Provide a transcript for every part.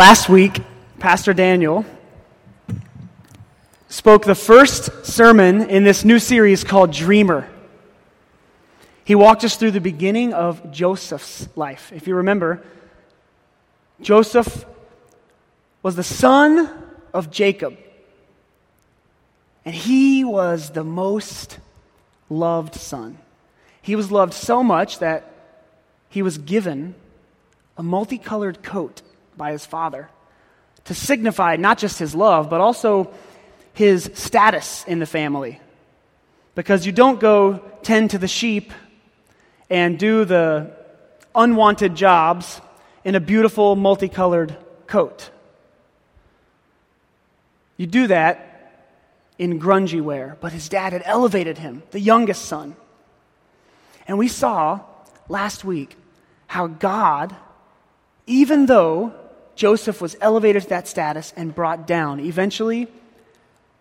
Last week, Pastor Daniel spoke the first sermon in this new series called Dreamer. He walked us through the beginning of Joseph's life. If you remember, Joseph was the son of Jacob, and he was the most loved son. He was loved so much that he was given a multicolored coat by his father to signify not just his love, but also his status in the family. Because you don't go tend to the sheep and do the unwanted jobs in a beautiful multicolored coat. You do that in grungy wear, but his dad had elevated him, the youngest son. And we saw last week how God, even though Joseph was elevated to that status and brought down, eventually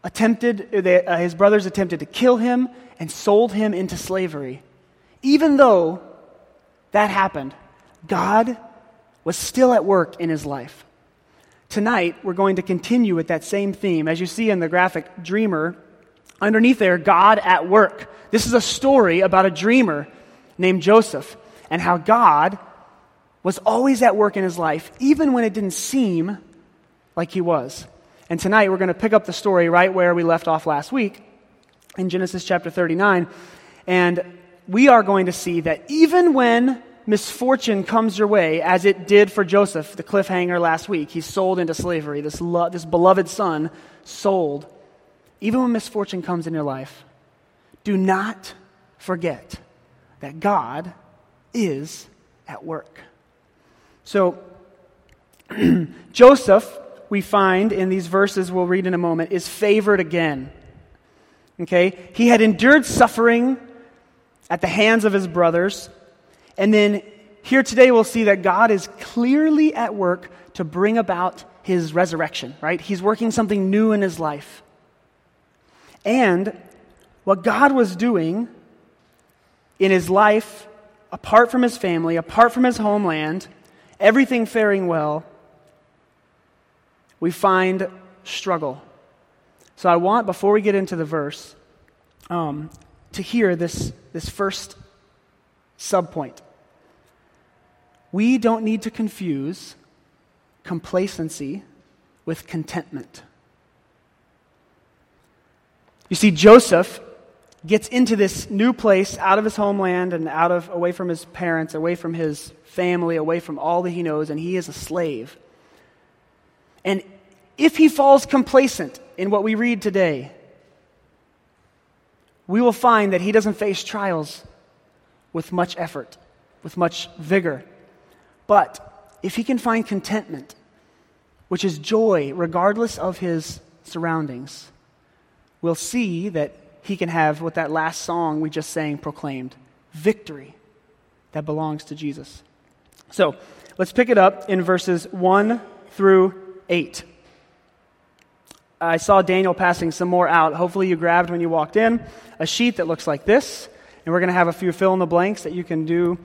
attempted, uh, his brothers attempted to kill him and sold him into slavery. Even though that happened, God was still at work in his life. Tonight, we're going to continue with that same theme. As you see in the graphic Dreamer, underneath there, God at work. This is a story about a dreamer named Joseph and how God was always at work in his life, even when it didn't seem like he was. And tonight we're going to pick up the story right where we left off last week in Genesis chapter 39. And we are going to see that even when misfortune comes your way, as it did for Joseph, the cliffhanger last week, he's sold into slavery, this, lo- this beloved son sold. Even when misfortune comes in your life, do not forget that God is at work. So, Joseph we find in these verses we'll read in a moment is favored again. Okay? He had endured suffering at the hands of his brothers. And then here today we'll see that God is clearly at work to bring about his resurrection, right? He's working something new in his life. And what God was doing in his life, apart from his family, apart from his homeland, everything faring well, we find struggle. So I want, before we get into the verse, um, to hear this, this first subpoint. We don't need to confuse complacency with contentment. You see, Joseph gets into this new place out of his homeland and out of away from his parents, away from his family, away from all that he knows, and he is a slave. And if he falls complacent in what we read today, we will find that he doesn't face trials with much effort, with much vigor. But if he can find contentment, which is joy regardless of his surroundings, we'll see that he can have what that last song we just sang proclaimed victory that belongs to Jesus. So let's pick it up in verses 1 through 8. I saw Daniel passing some more out. Hopefully, you grabbed when you walked in a sheet that looks like this. And we're going to have a few fill in the blanks that you can do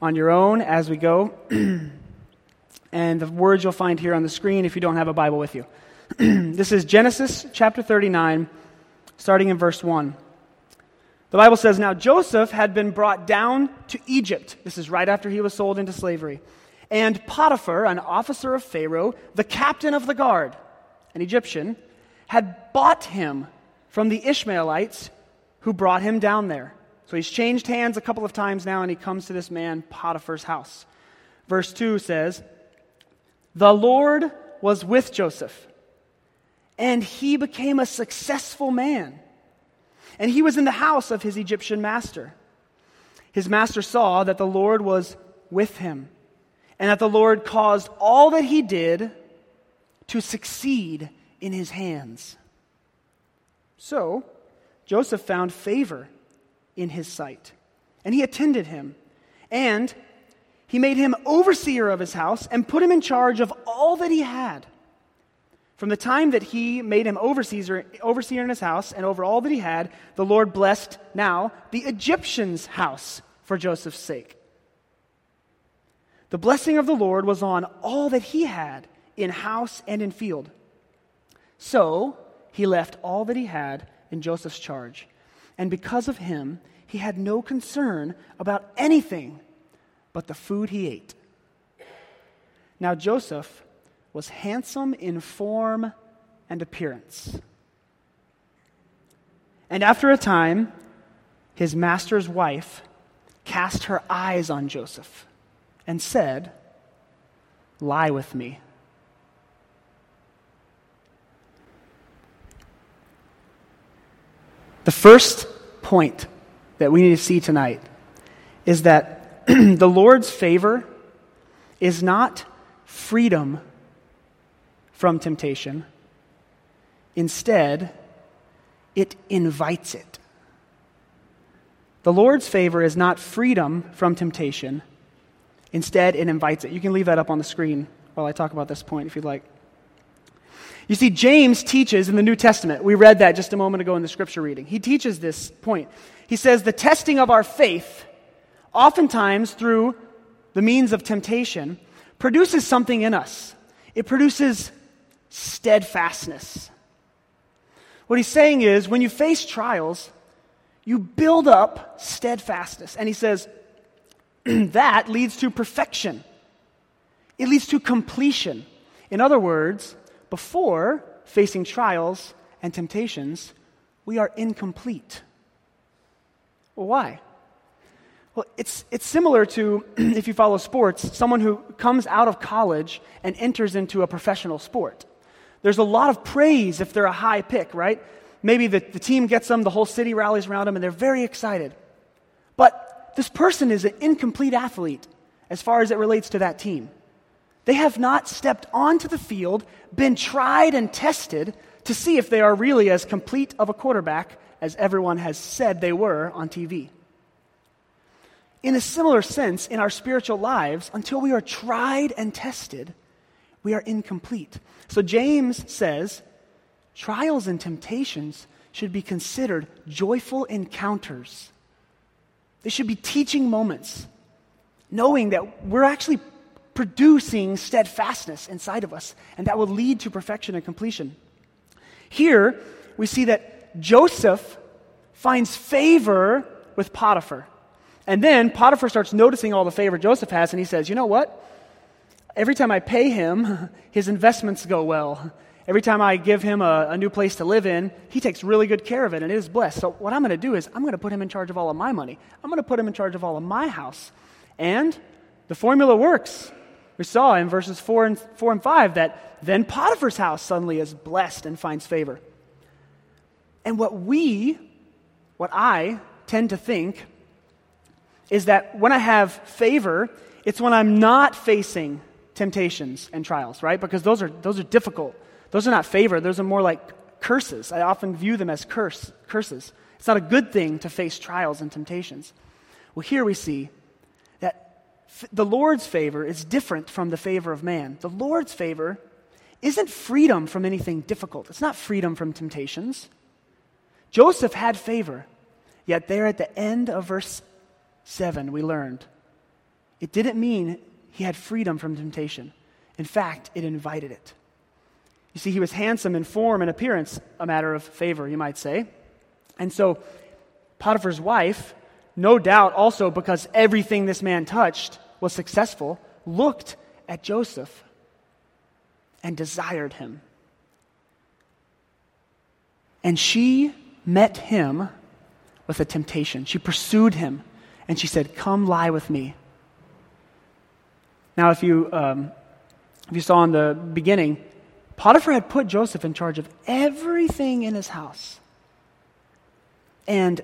on your own as we go. and the words you'll find here on the screen if you don't have a Bible with you. this is Genesis chapter 39, starting in verse 1. The Bible says, Now Joseph had been brought down to Egypt. This is right after he was sold into slavery. And Potiphar, an officer of Pharaoh, the captain of the guard, an Egyptian, had bought him from the Ishmaelites who brought him down there. So he's changed hands a couple of times now, and he comes to this man, Potiphar's house. Verse 2 says, The Lord was with Joseph, and he became a successful man. And he was in the house of his Egyptian master. His master saw that the Lord was with him, and that the Lord caused all that he did to succeed in his hands. So, Joseph found favor in his sight, and he attended him, and he made him overseer of his house and put him in charge of all that he had. From the time that he made him overseer, overseer in his house and over all that he had, the Lord blessed now the Egyptian's house for Joseph's sake. The blessing of the Lord was on all that he had in house and in field. So he left all that he had in Joseph's charge. And because of him, he had no concern about anything but the food he ate. Now Joseph was handsome in form and appearance. And after a time, his master's wife cast her eyes on Joseph and said, Lie with me. The first point that we need to see tonight is that the Lord's favor is not freedom from temptation. Instead, it invites it. The Lord's favor is not freedom from temptation. Instead, it invites it. You can leave that up on the screen while I talk about this point if you'd like. You see, James teaches in the New Testament, we read that just a moment ago in the scripture reading. He teaches this point. He says, the testing of our faith, oftentimes through the means of temptation, produces something in us. It produces steadfastness. What he's saying is, when you face trials, you build up steadfastness. And he says, that leads to perfection, it leads to completion. In other words, before facing trials and temptations, we are incomplete. Well, why? Well, it's, it's similar to, if you follow sports, someone who comes out of college and enters into a professional sport. There's a lot of praise if they're a high pick, right? Maybe the, the team gets them, the whole city rallies around them, and they're very excited. But this person is an incomplete athlete as far as it relates to that team. They have not stepped onto the field, been tried and tested to see if they are really as complete of a quarterback as everyone has said they were on TV. In a similar sense, in our spiritual lives, until we are tried and tested, we are incomplete. So James says trials and temptations should be considered joyful encounters. They should be teaching moments, knowing that we're actually producing steadfastness inside of us, and that will lead to perfection and completion. Here, we see that Joseph finds favor with Potiphar. And then Potiphar starts noticing all the favor Joseph has, and he says, You know what? Every time I pay him, his investments go well. Every time I give him a, a, new place to live in, he takes really good care of it and it is blessed. So, what I'm going to do is, I'm going to put him in charge of all of my money. I'm going to put him in charge of all of my house. And the formula works. We saw in verses 4 and, 4 and 5 that then Potiphar's house suddenly is blessed and finds favor. And what we, what I tend to think, is that when I have favor, it's when I'm not facing temptations and trials, right? Because those are, those are difficult. Those are not favor, those are more like curses. I often view them as curse, curses. It's not a good thing to face trials and temptations. Well, here we see that the Lord's favor is different from the favor of man. The Lord's favor isn't freedom from anything difficult, it's not freedom from temptations. Joseph had favor, yet, there at the end of verse 7, we learned it didn't mean he had freedom from temptation. In fact, it invited it. You see, he was handsome in form and appearance, a matter of favor, you might say. And so, Potiphar's wife, no doubt also because everything this man touched was successful, looked at Joseph and desired him. And she met him with a temptation. She pursued him and she said, Come lie with me. Now, if you, um, if you saw in the beginning, Potiphar had put Joseph in charge of everything in his house. And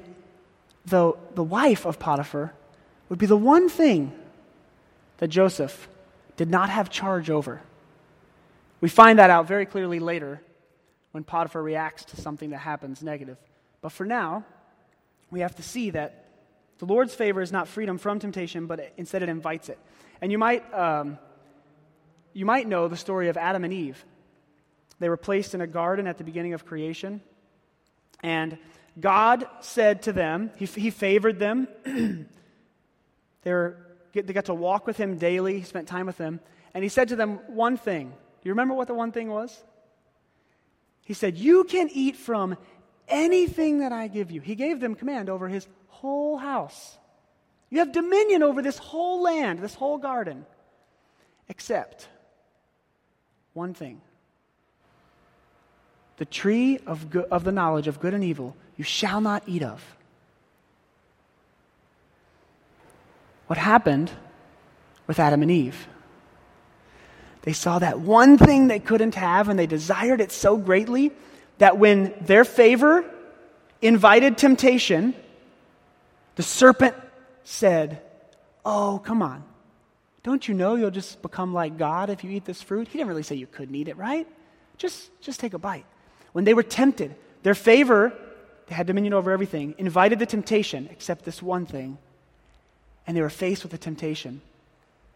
the, the wife of Potiphar would be the one thing that Joseph did not have charge over. We find that out very clearly later when Potiphar reacts to something that happens negative. But for now, we have to see that the Lord's favor is not freedom from temptation, but instead it invites it. And you might, um, you might know the story of Adam and Eve. They were placed in a garden at the beginning of creation. And God said to them, He, he favored them. they, were, they got to walk with Him daily, He spent time with them. And He said to them one thing. Do you remember what the one thing was? He said, You can eat from anything that I give you. He gave them command over His whole house. You have dominion over this whole land, this whole garden, except one thing the tree of, go- of the knowledge of good and evil you shall not eat of. What happened with Adam and Eve? They saw that one thing they couldn't have and they desired it so greatly that when their favor invited temptation, the serpent said, Oh, come on. Don't you know you'll just become like God if you eat this fruit? He didn't really say you couldn't eat it, right? Just, just take a bite. When they were tempted, their favor, they had dominion over everything, invited the temptation, except this one thing. And they were faced with the temptation,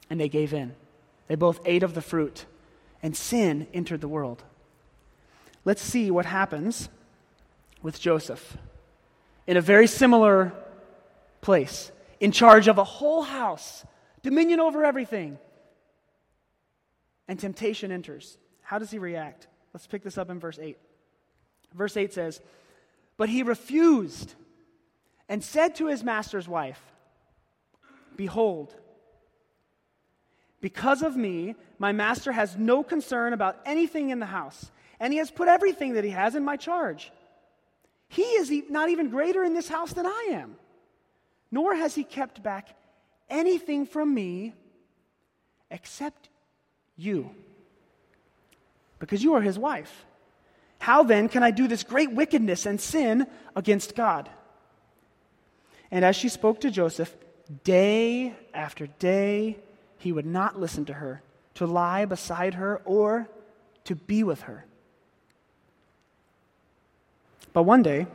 and they gave in. They both ate of the fruit, and sin entered the world. Let's see what happens with Joseph in a very similar place, in charge of a whole house, dominion over everything. And temptation enters. How does he react? Let's pick this up in verse 8. Verse 8 says, But he refused and said to his master's wife, Behold, because of me, my master has no concern about anything in the house, and he has put everything that he has in my charge. He is not even greater in this house than I am, nor has he kept back anything from me except you, because you are his wife. How then can I do this great wickedness and sin against God? And as she spoke to Joseph, day after day, he would not listen to her, to lie beside her, or to be with her. But one day,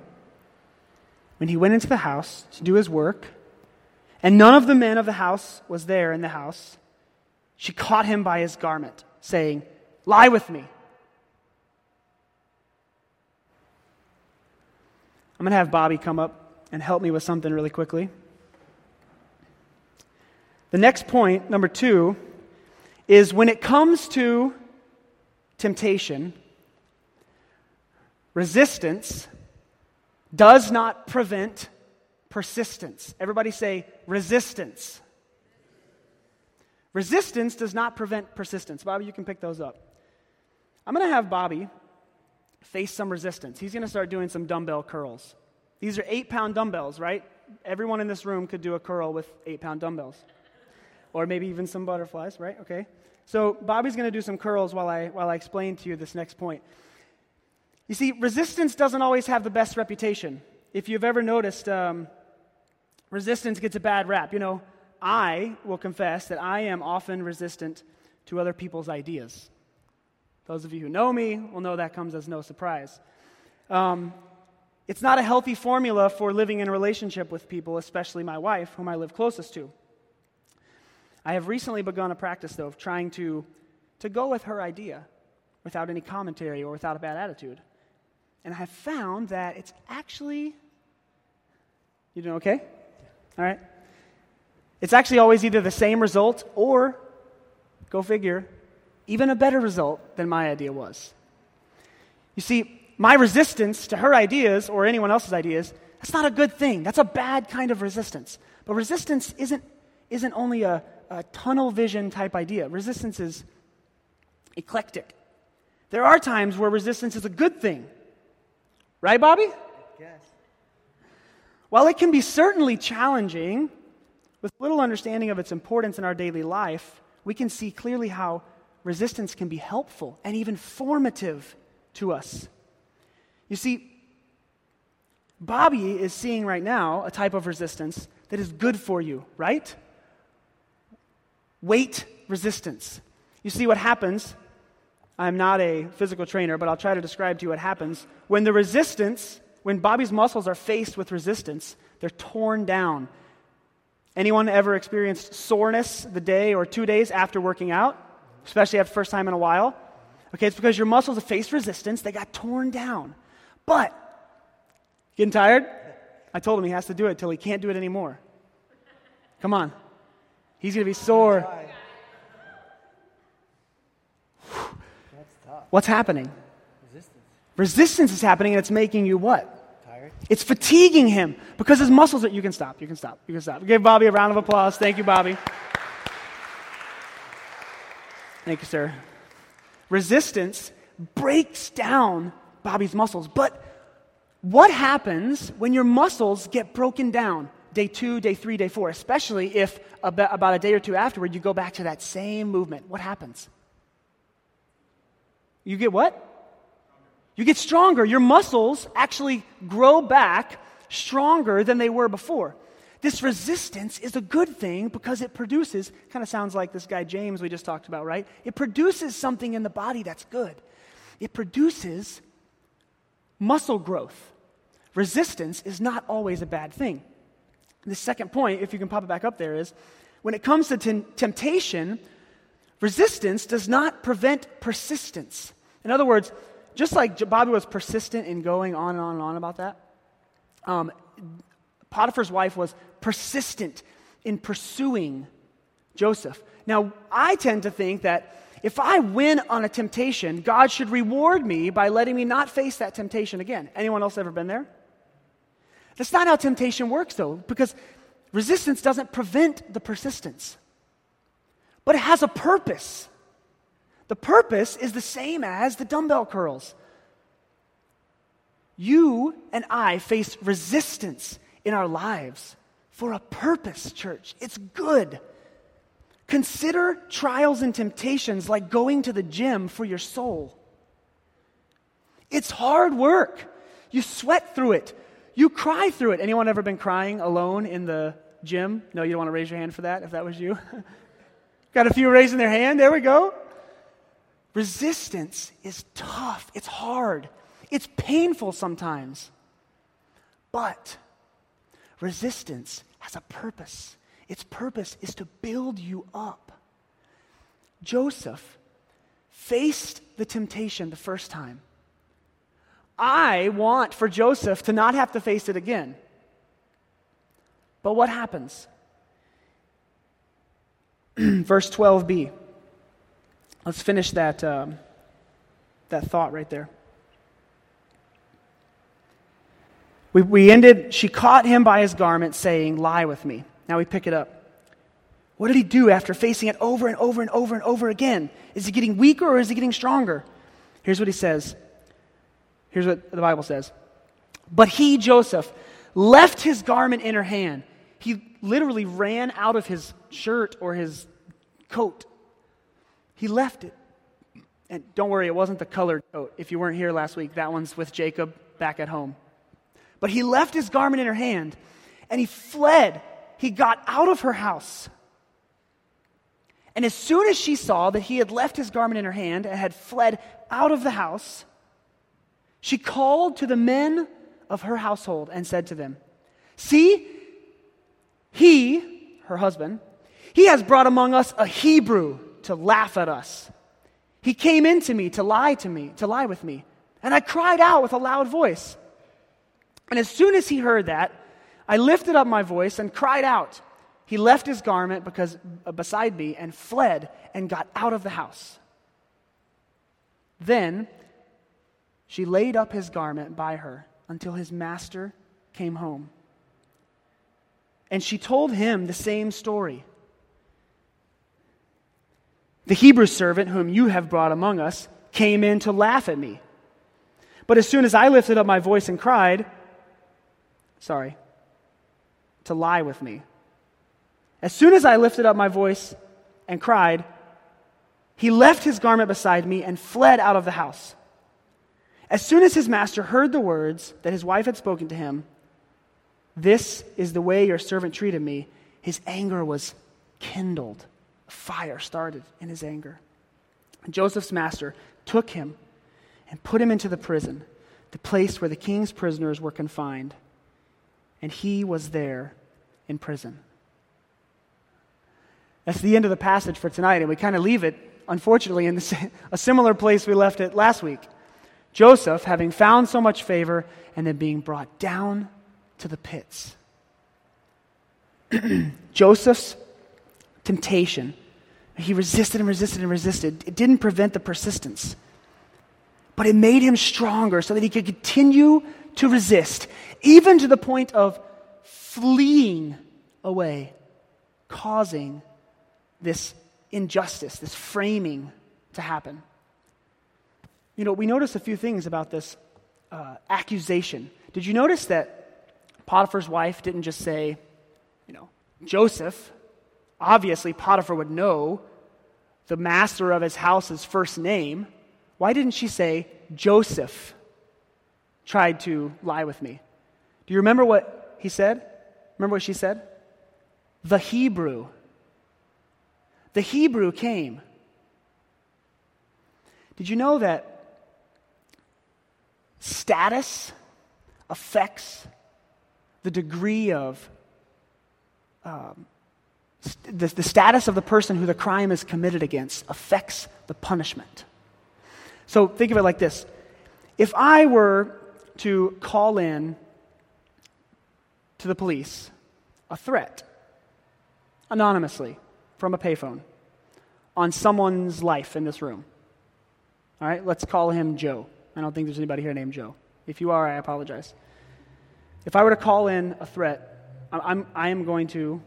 when he went into the house to do his work, and none of the men of the house was there in the house, she caught him by his garment, saying, Lie with me. I'm going to have Bobby come up and help me with something really quickly. The next point, number two, is when it comes to temptation, resistance does not prevent persistence. Everybody say resistance. Resistance does not prevent persistence. Bobby, you can pick those up. I'm going to have Bobby face some resistance. He's going to start doing some dumbbell curls. These are eight pound dumbbells, right? Everyone in this room could do a curl with eight pound dumbbells. Or maybe even some butterflies, right? Okay. So Bobby's going to do some curls while I, while I explain to you this next point. You see, resistance doesn't always have the best reputation. If you've ever noticed, um, resistance gets a bad rap. You know, I will confess that I am often resistant to other people's ideas. Those of you who know me will know that comes as no surprise. Um, it's not a healthy formula for living in a relationship with people, especially my wife, whom I live closest to. I have recently begun a practice, though, of trying to, to go with her idea without any commentary or without a bad attitude. And I have found that it's actually. You doing okay? All right. It's actually always either the same result or, go figure, even a better result than my idea was. You see, my resistance to her ideas or anyone else's ideas, that's not a good thing. That's a bad kind of resistance. But resistance isn't, isn't only a, a tunnel vision type idea, resistance is eclectic. There are times where resistance is a good thing. Right, Bobby? Yes. While it can be certainly challenging, with little understanding of its importance in our daily life, we can see clearly how resistance can be helpful and even formative to us. You see, Bobby is seeing right now a type of resistance that is good for you, right? weight resistance. You see what happens. I'm not a physical trainer, but I'll try to describe to you what happens. When the resistance, when Bobby's muscles are faced with resistance, they're torn down. Anyone ever experienced soreness the day or two days after working out, especially after first time in a while? Okay, it's because your muscles have faced resistance, they got torn down. But, getting tired? I told him he has to do it till he can't do it anymore. Come on. He's going to be sore. What's happening? Resistance. Resistance is happening and it's making you what? Tired. It's fatiguing him because his muscles are. You can stop. You can stop. You can stop. Give Bobby a round of applause. Thank you, Bobby. Thank you, sir. Resistance breaks down Bobby's muscles. But what happens when your muscles get broken down? Day two, day three, day four, especially if about a day or two afterward you go back to that same movement. What happens? You get what? You get stronger. Your muscles actually grow back stronger than they were before. This resistance is a good thing because it produces, kind of sounds like this guy James we just talked about, right? It produces something in the body that's good. It produces muscle growth. Resistance is not always a bad thing. The second point, if you can pop it back up there, is when it comes to t- temptation, resistance does not prevent persistence. In other words, just like Bobby was persistent in going on and on and on about that, um, Potiphar's wife was persistent in pursuing Joseph. Now, I tend to think that if I win on a temptation, God should reward me by letting me not face that temptation again. Anyone else ever been there? That's not how temptation works, though, because resistance doesn't prevent the persistence, but it has a purpose. The purpose is the same as the dumbbell curls. You and I face resistance in our lives for a purpose, church. It's good. Consider trials and temptations like going to the gym for your soul. It's hard work. You sweat through it. You cry through it. Anyone ever been crying alone in the gym? No, you don't want to raise your hand for that if that was you? Got a few raising their hand. There we go. Resistance is tough, it's hard, it's painful sometimes. But resistance has a purpose. Its purpose is to build you up. Joseph faced the temptation the first time. I want for Joseph to not have to face it again. But what happens? Verse 12b. Let's finish that, um, that thought right there. We, we ended, she caught him by his garment, saying, Lie with me. Now we pick it up. What did he do after facing it over and over and over and over again? Is he getting weaker or is he getting stronger? Here's what he says. Here's what the Bible says. But he, Joseph, left his garment in her hand. He literally ran out of his shirt or his coat he left it. And don't worry, it wasn't the colored coat. If you weren't here last week, that one's with Jacob back at home. But he left his garment in her hand and he fled. He got out of her house. And as soon as she saw that he had left his garment in her hand and had fled out of the house, she called to the men of her household and said to them, See, he, her husband, he has brought among us a Hebrew to laugh at us. He came into me to lie to me, to lie with me. And I cried out with a loud voice. And as soon as he heard that, I lifted up my voice and cried out. He left his garment because uh, beside me and fled and got out of the house. Then she laid up his garment by her until his master came home. And she told him the same story. The Hebrew servant whom you have brought among us came in to laugh at me. But as soon as I lifted up my voice and cried, sorry, to lie with me. As soon as I lifted up my voice and cried, he left his garment beside me and fled out of the house. As soon as his master heard the words that his wife had spoken to him, This is the way your servant treated me, his anger was kindled fire started in his anger. Joseph's master took him and put him into the prison, the place where the king's prisoners were confined. And he was there in prison. That's the end of the passage for tonight, and we kind of leave it, unfortunately, in a similar place we left it last week. Joseph, having found so much favor, and then being brought down to the pits. Joseph's temptation, he resisted and resisted and resisted. It didn't prevent the persistence, but it made him stronger so that he could continue to resist, even to the point of fleeing away, causing this injustice, this framing to happen. You know, we notice a few things about this uh, accusation. Did you notice that Potiphar's wife didn't just say, you know, Joseph? Obviously, Potiphar would know the master of his house's first name. Why didn't she say, Joseph tried to lie with me? Do you remember what he said? Remember what she said? The Hebrew the Hebrew came. Did you know that status affects the degree of um, the, the status of the person who the crime is committed against affects the punishment. So think of it like this if I were to call in to the police a threat anonymously, from a payphone on someone's life in this room. All right, let's call him Joe. I don't think there's anybody here named Joe. If you are, I apologize. If I were to call in a threat, I'm, I am going to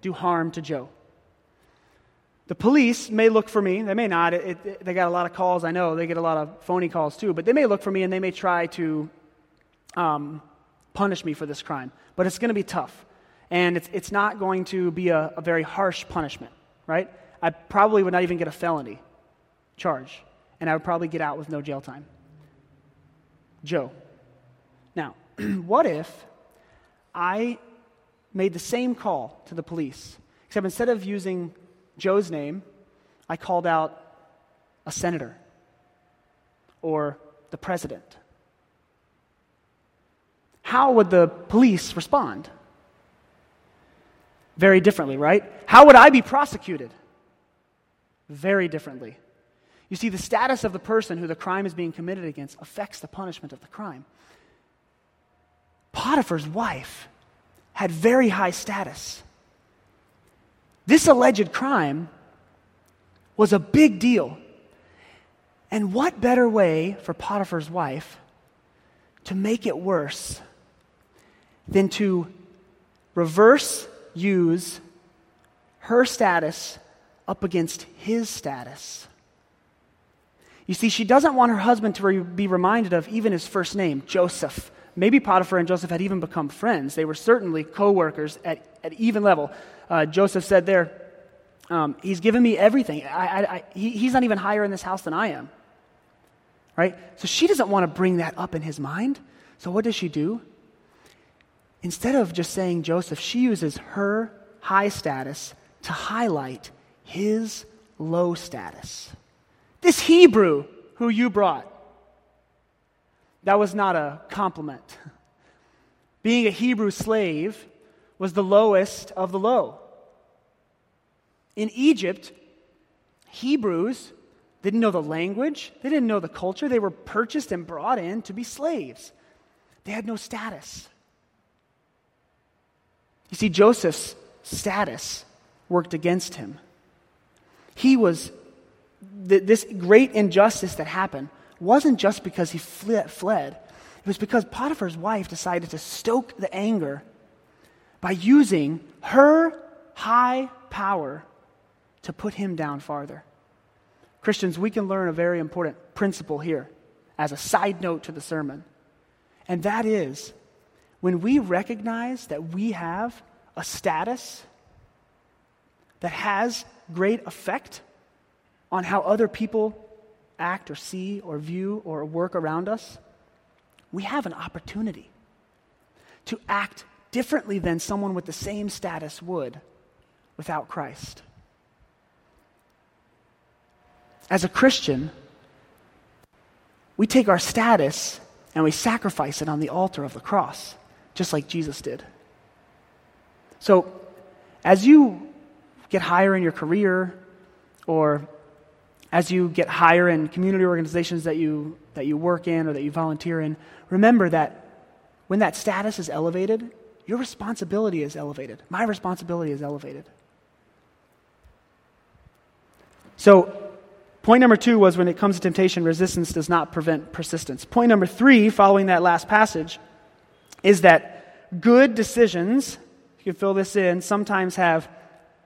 do harm to Joe. The police may look for me. They may not. It, it, they got a lot of calls, I know. They get a lot of phony calls too. But they may look for me and they may try to um, punish me for this crime. But it's going to be tough and it's, it's not going to be a, a very harsh punishment, right? I probably would not even get a felony charge, and I would probably get out with no jail time. Joe. Now, what if I made the same call to the police, except instead of using Joe's name, I called out a senator or the president? How would the police respond? very differently, right? How would I be prosecuted? Very differently. You see, the status of the person who the crime is being committed against affects the punishment of the crime. Potiphar's wife had very high status. This alleged crime was a big deal. And what better way for Potiphar's wife to make it worse than to reverse use her status up against his status. You see, she doesn't want her husband to re- be reminded of even his first name, Joseph. Maybe Potiphar and Joseph had even become friends. They were certainly co workers at, at even level. Uh, Joseph said there, um, He's given me everything. I, I, I, he, he's not even higher in this house than I am. Right? So she doesn't want to bring that up in his mind. So what does she do? Instead of just saying Joseph, she uses her high status to highlight his low status. This Hebrew who you brought, that was not a compliment. Being a Hebrew slave was the lowest of the low. In Egypt, Hebrews didn't know the language, they didn't know the culture. They were purchased and brought in to be slaves. They had no status. You see, Joseph's status worked against him. He was, th- this great injustice that happened wasn't just because he fled, it was because Potiphar's wife decided to stoke the anger by using her high power to put him down farther. Christians, we can learn a very important principle here as a side note to the sermon, and that is when we recognize that we have a status that has great effect on how other people act or see or view or work around us, we have an opportunity to act differently than someone with the same status would without Christ. as a Christian, we take our status and we sacrifice it on the altar of the cross, just like Jesus did. So, as you get higher in your career, or as you get higher in community organizations that you, that you work in or that you volunteer in, remember that when that status is elevated, your responsibility is elevated. My responsibility is elevated. So, point number two was when it comes to temptation, resistance does not prevent persistence. Point number three, following that last passage, is that good decisions, you can fill this in, sometimes have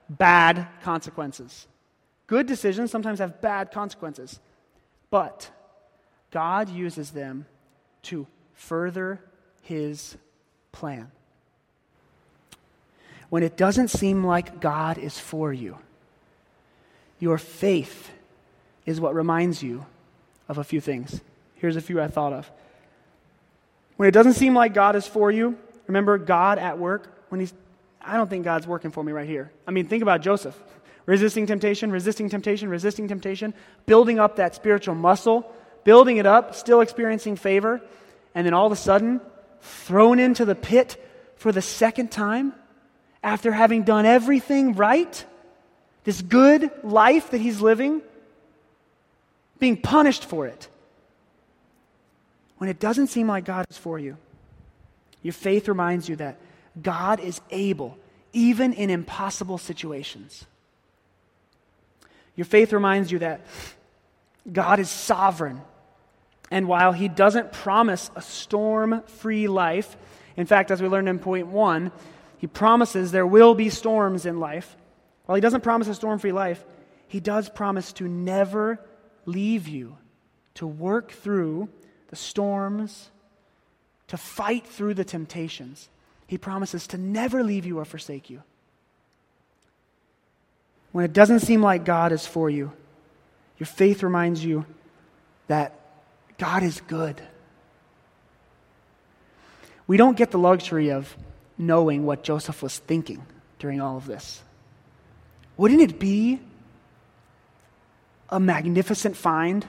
bad consequences. Good decisions sometimes have bad consequences, but God uses them to further his plan. When it doesn't seem like God is for you, your faith is what reminds you of a few things. Here's a few I thought of. When it doesn't seem like God is for you, remember God at work when he's I don't think God's working for me right here. I mean, think about Joseph. Resisting temptation, resisting temptation, resisting temptation, building up that spiritual muscle, building it up, still experiencing favor, and then all of a sudden, thrown into the pit for the second time after having done everything right this good life that he's living, being punished for it. When it doesn't seem like God is for you, your faith reminds you that God is able, even in impossible situations. Your faith reminds you that God is sovereign. And while he doesn't promise a storm free life, in fact, as we learned in point one, he promises there will be storms in life. While he doesn't promise a storm free life, he does promise to never leave you, to work through the storms, to fight through the temptations. He promises to never leave you or forsake you. When it doesn't seem like God is for you, your faith reminds you that God is good. We don't get the luxury of knowing what Joseph was thinking during all of this. Wouldn't it be a magnificent find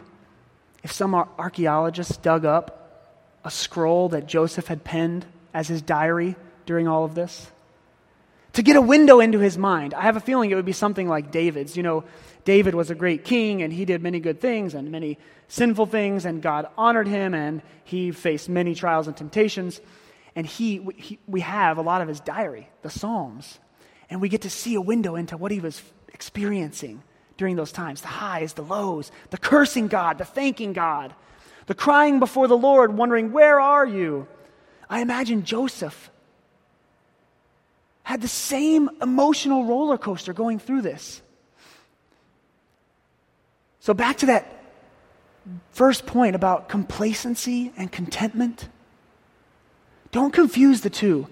if some archaeologist dug up a scroll that Joseph had penned as his diary during all of this? To get a window into his mind. I have a feeling it would be something like David's. You know, David was a great king and he did many good things and many sinful things, and God honored him and he faced many trials and temptations. And he, he we have a lot of his diary, the Psalms and we get to see a window into what he was experiencing during those times the highs, the lows, the cursing God, the thanking God, the crying before the Lord, wondering, Where are you? I imagine Joseph had the same emotional roller coaster going through this. So, back to that first point about complacency and contentment. Don't confuse the two.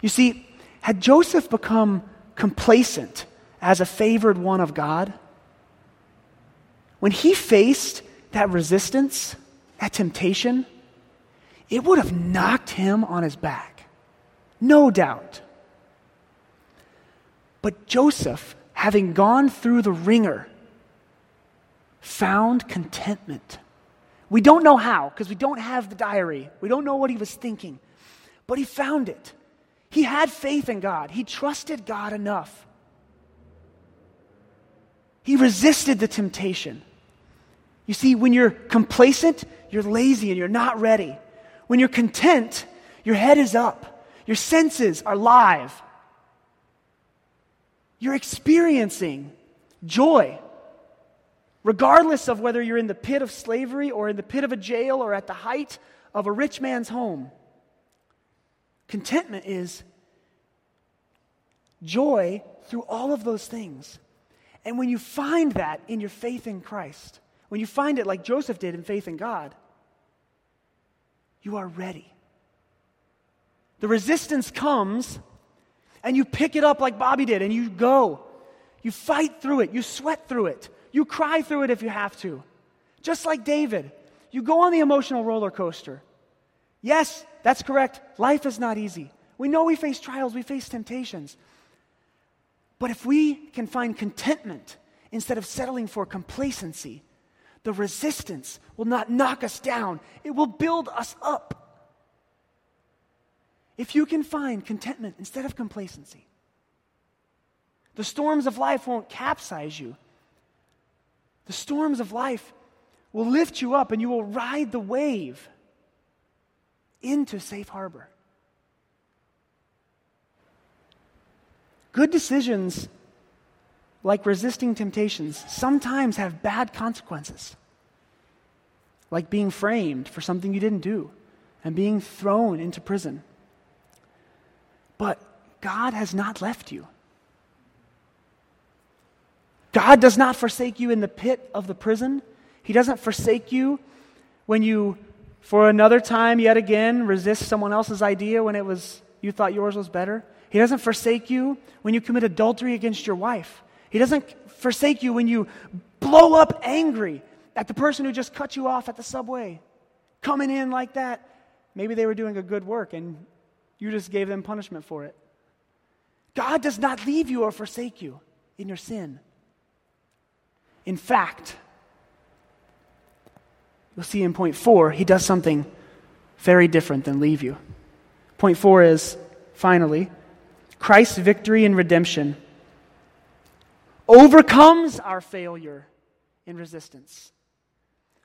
You see, had Joseph become complacent as a favored one of God, when he faced that resistance, that temptation, it would have knocked him on his back. No doubt. But Joseph, having gone through the wringer, found contentment. We don't know how, because we don't have the diary. We don't know what he was thinking. But he found it. He had faith in God, he trusted God enough. He resisted the temptation. You see, when you're complacent, you're lazy and you're not ready. When you're content, your head is up, your senses are live. You're experiencing joy, regardless of whether you're in the pit of slavery or in the pit of a jail or at the height of a rich man's home. Contentment is joy through all of those things. And when you find that in your faith in Christ, when you find it like Joseph did in faith in God, you are ready. The resistance comes, and you pick it up like Bobby did, and you go. You fight through it, you sweat through it, you cry through it if you have to. Just like David, you go on the emotional roller coaster. Yes, that's correct. Life is not easy. We know we face trials, we face temptations. But if we can find contentment instead of settling for complacency, The resistance will not knock us down, it will build us up. If you can find contentment instead of complacency, the storms of life won't capsize you. The storms of life will lift you up and you will ride the wave into safe harbor. Good decisions, like resisting temptations, sometimes have bad consequences, like being framed for something you didn't do and being thrown into prison. But God has not left you. God does not forsake you in the pit of the prison. He doesn't forsake you when you, for another time yet again, resist someone else's idea when it was you thought yours was better. He doesn't forsake you when you commit adultery against your wife. He doesn't forsake you when you blow up angry at the person who just cut you off at the subway. Coming in like that. Maybe they were doing a good work and you just gave them punishment for it. God does not leave you or forsake you in your sin. In fact, you'll see in point four, he does something very different than leave you. Point four is, finally, Christ's victory and redemption overcomes our failure in resistance.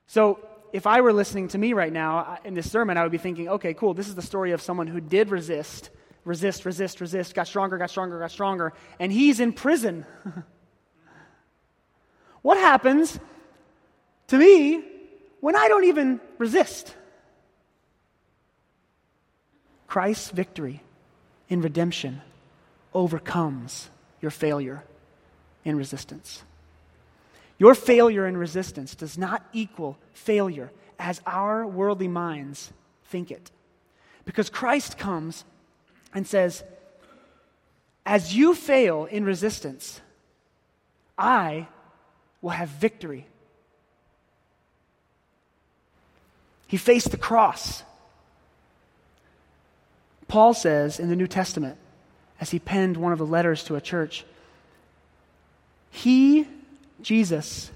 So, if I were listening to me right now in this sermon, I would be thinking, okay, cool, this is the story of someone who did resist, resist, resist, resist, got stronger, got stronger, got stronger, and he's in prison. what happens to me when I don't even resist? Christ's victory in redemption overcomes your failure in resistance. Your failure in resistance does not equal failure as our worldly minds think it. Because Christ comes and says, As you fail in resistance, I will have victory. He faced the cross. Paul says in the New Testament, as he penned one of the letters to a church, he, Jesus,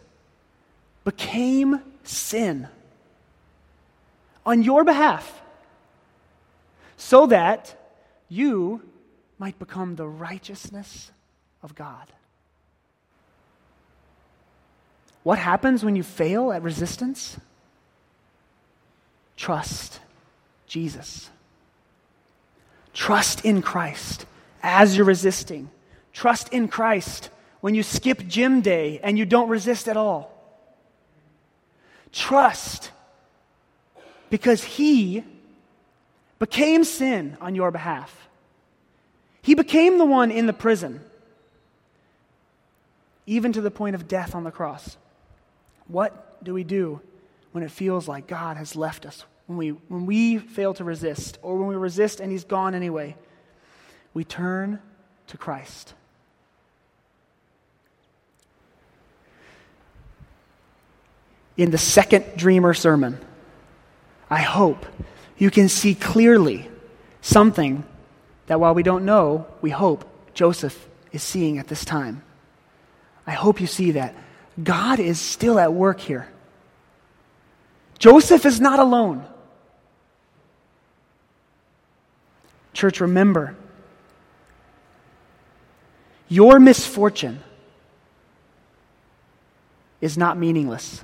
became sin on your behalf so that you might become the righteousness of God. What happens when you fail at resistance? Trust Jesus. Trust in Christ as you're resisting. Trust in Christ when you skip gym day and you don't resist at all. Trust because He became sin on your behalf. He became the one in the prison, even to the point of death on the cross. What do we do when it feels like God has left us? When we, when we fail to resist, or when we resist and He's gone anyway? we turn to Christ. In the second dreamer sermon, I hope you can see clearly something that while we don't know, we hope Joseph is seeing at this time. I hope you see that. God is still at work here. Joseph is not alone. Church, remember, your misfortune is not meaningless.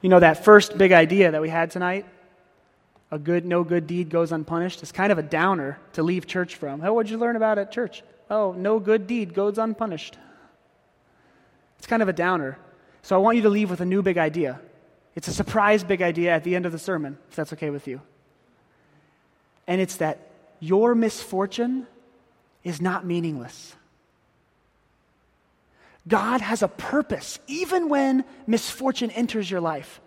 You know, that first big idea that we had tonight, a good, no good deed goes unpunished, is kind of a downer to leave church from. Oh, what'd you learn about at church? Oh, no good deed goes unpunished. It's kind of a downer. So I want you to leave with a new big idea. It's a surprise big idea at the end of the sermon, if that's okay with you. And it's that your misfortune is not meaningless. God has a purpose. Even when misfortune enters your life,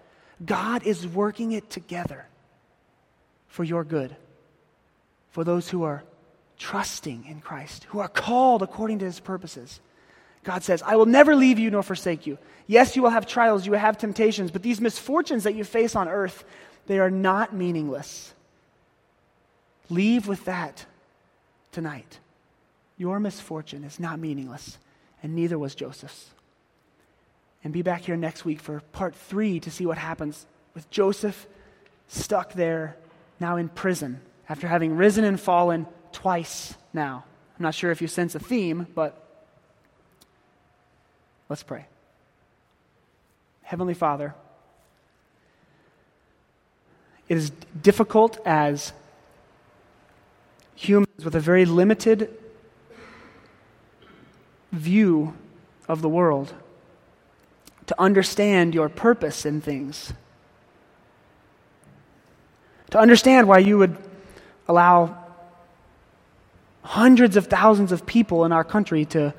God is working it together for your good, for those who are trusting in Christ, who are called according to his purposes. God says, I will never leave you nor forsake you. Yes, you will have trials, you will have temptations, but these misfortunes that you face on earth, they are not meaningless. Leave with that tonight. Your misfortune is not meaningless, and neither was Joseph's. and be back here next week for part three to see what happens with Joseph stuck there, now in prison, after having risen and fallen twice now. I'm not sure if you sense a theme, but let's pray. Heavenly Father, it is difficult as humans with a very limited view of the world to understand your purpose in things. To understand why you would allow hundreds of thousands of people in our country to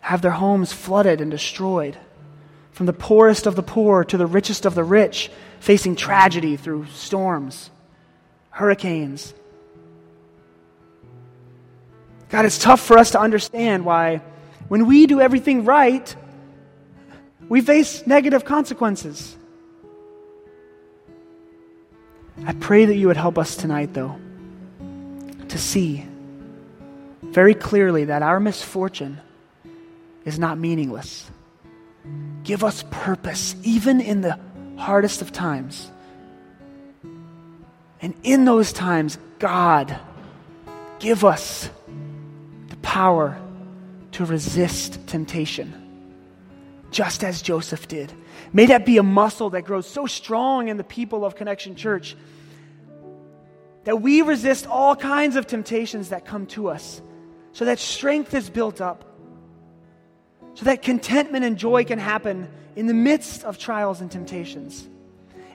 have their homes flooded and destroyed. From the poorest of the poor to the richest of the rich, facing tragedy through storms, hurricanes. God, it's tough for us to understand why, when we do everything right, we face negative consequences. I pray that you would help us tonight, though, to see very clearly that our misfortune is not meaningless. Give us purpose, even in the hardest of times. And in those times, God, give us the power to resist temptation just as Joseph did. May that be a muscle that grows so strong in the people of Connection Church that we resist all kinds of temptations that come to us, so that strength is built up, so that contentment and joy can happen in the midst of trials and temptations,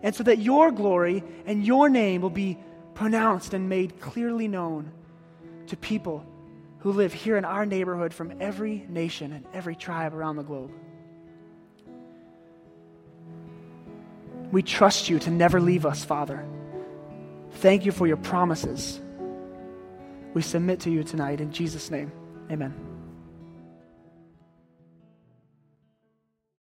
and so that your glory and your name will be pronounced and made clearly known to people who live here in our neighborhood from every nation and every tribe around the globe. We trust you to never leave us, Father. Thank you for your promises. We submit to you tonight in Jesus' name. Amen.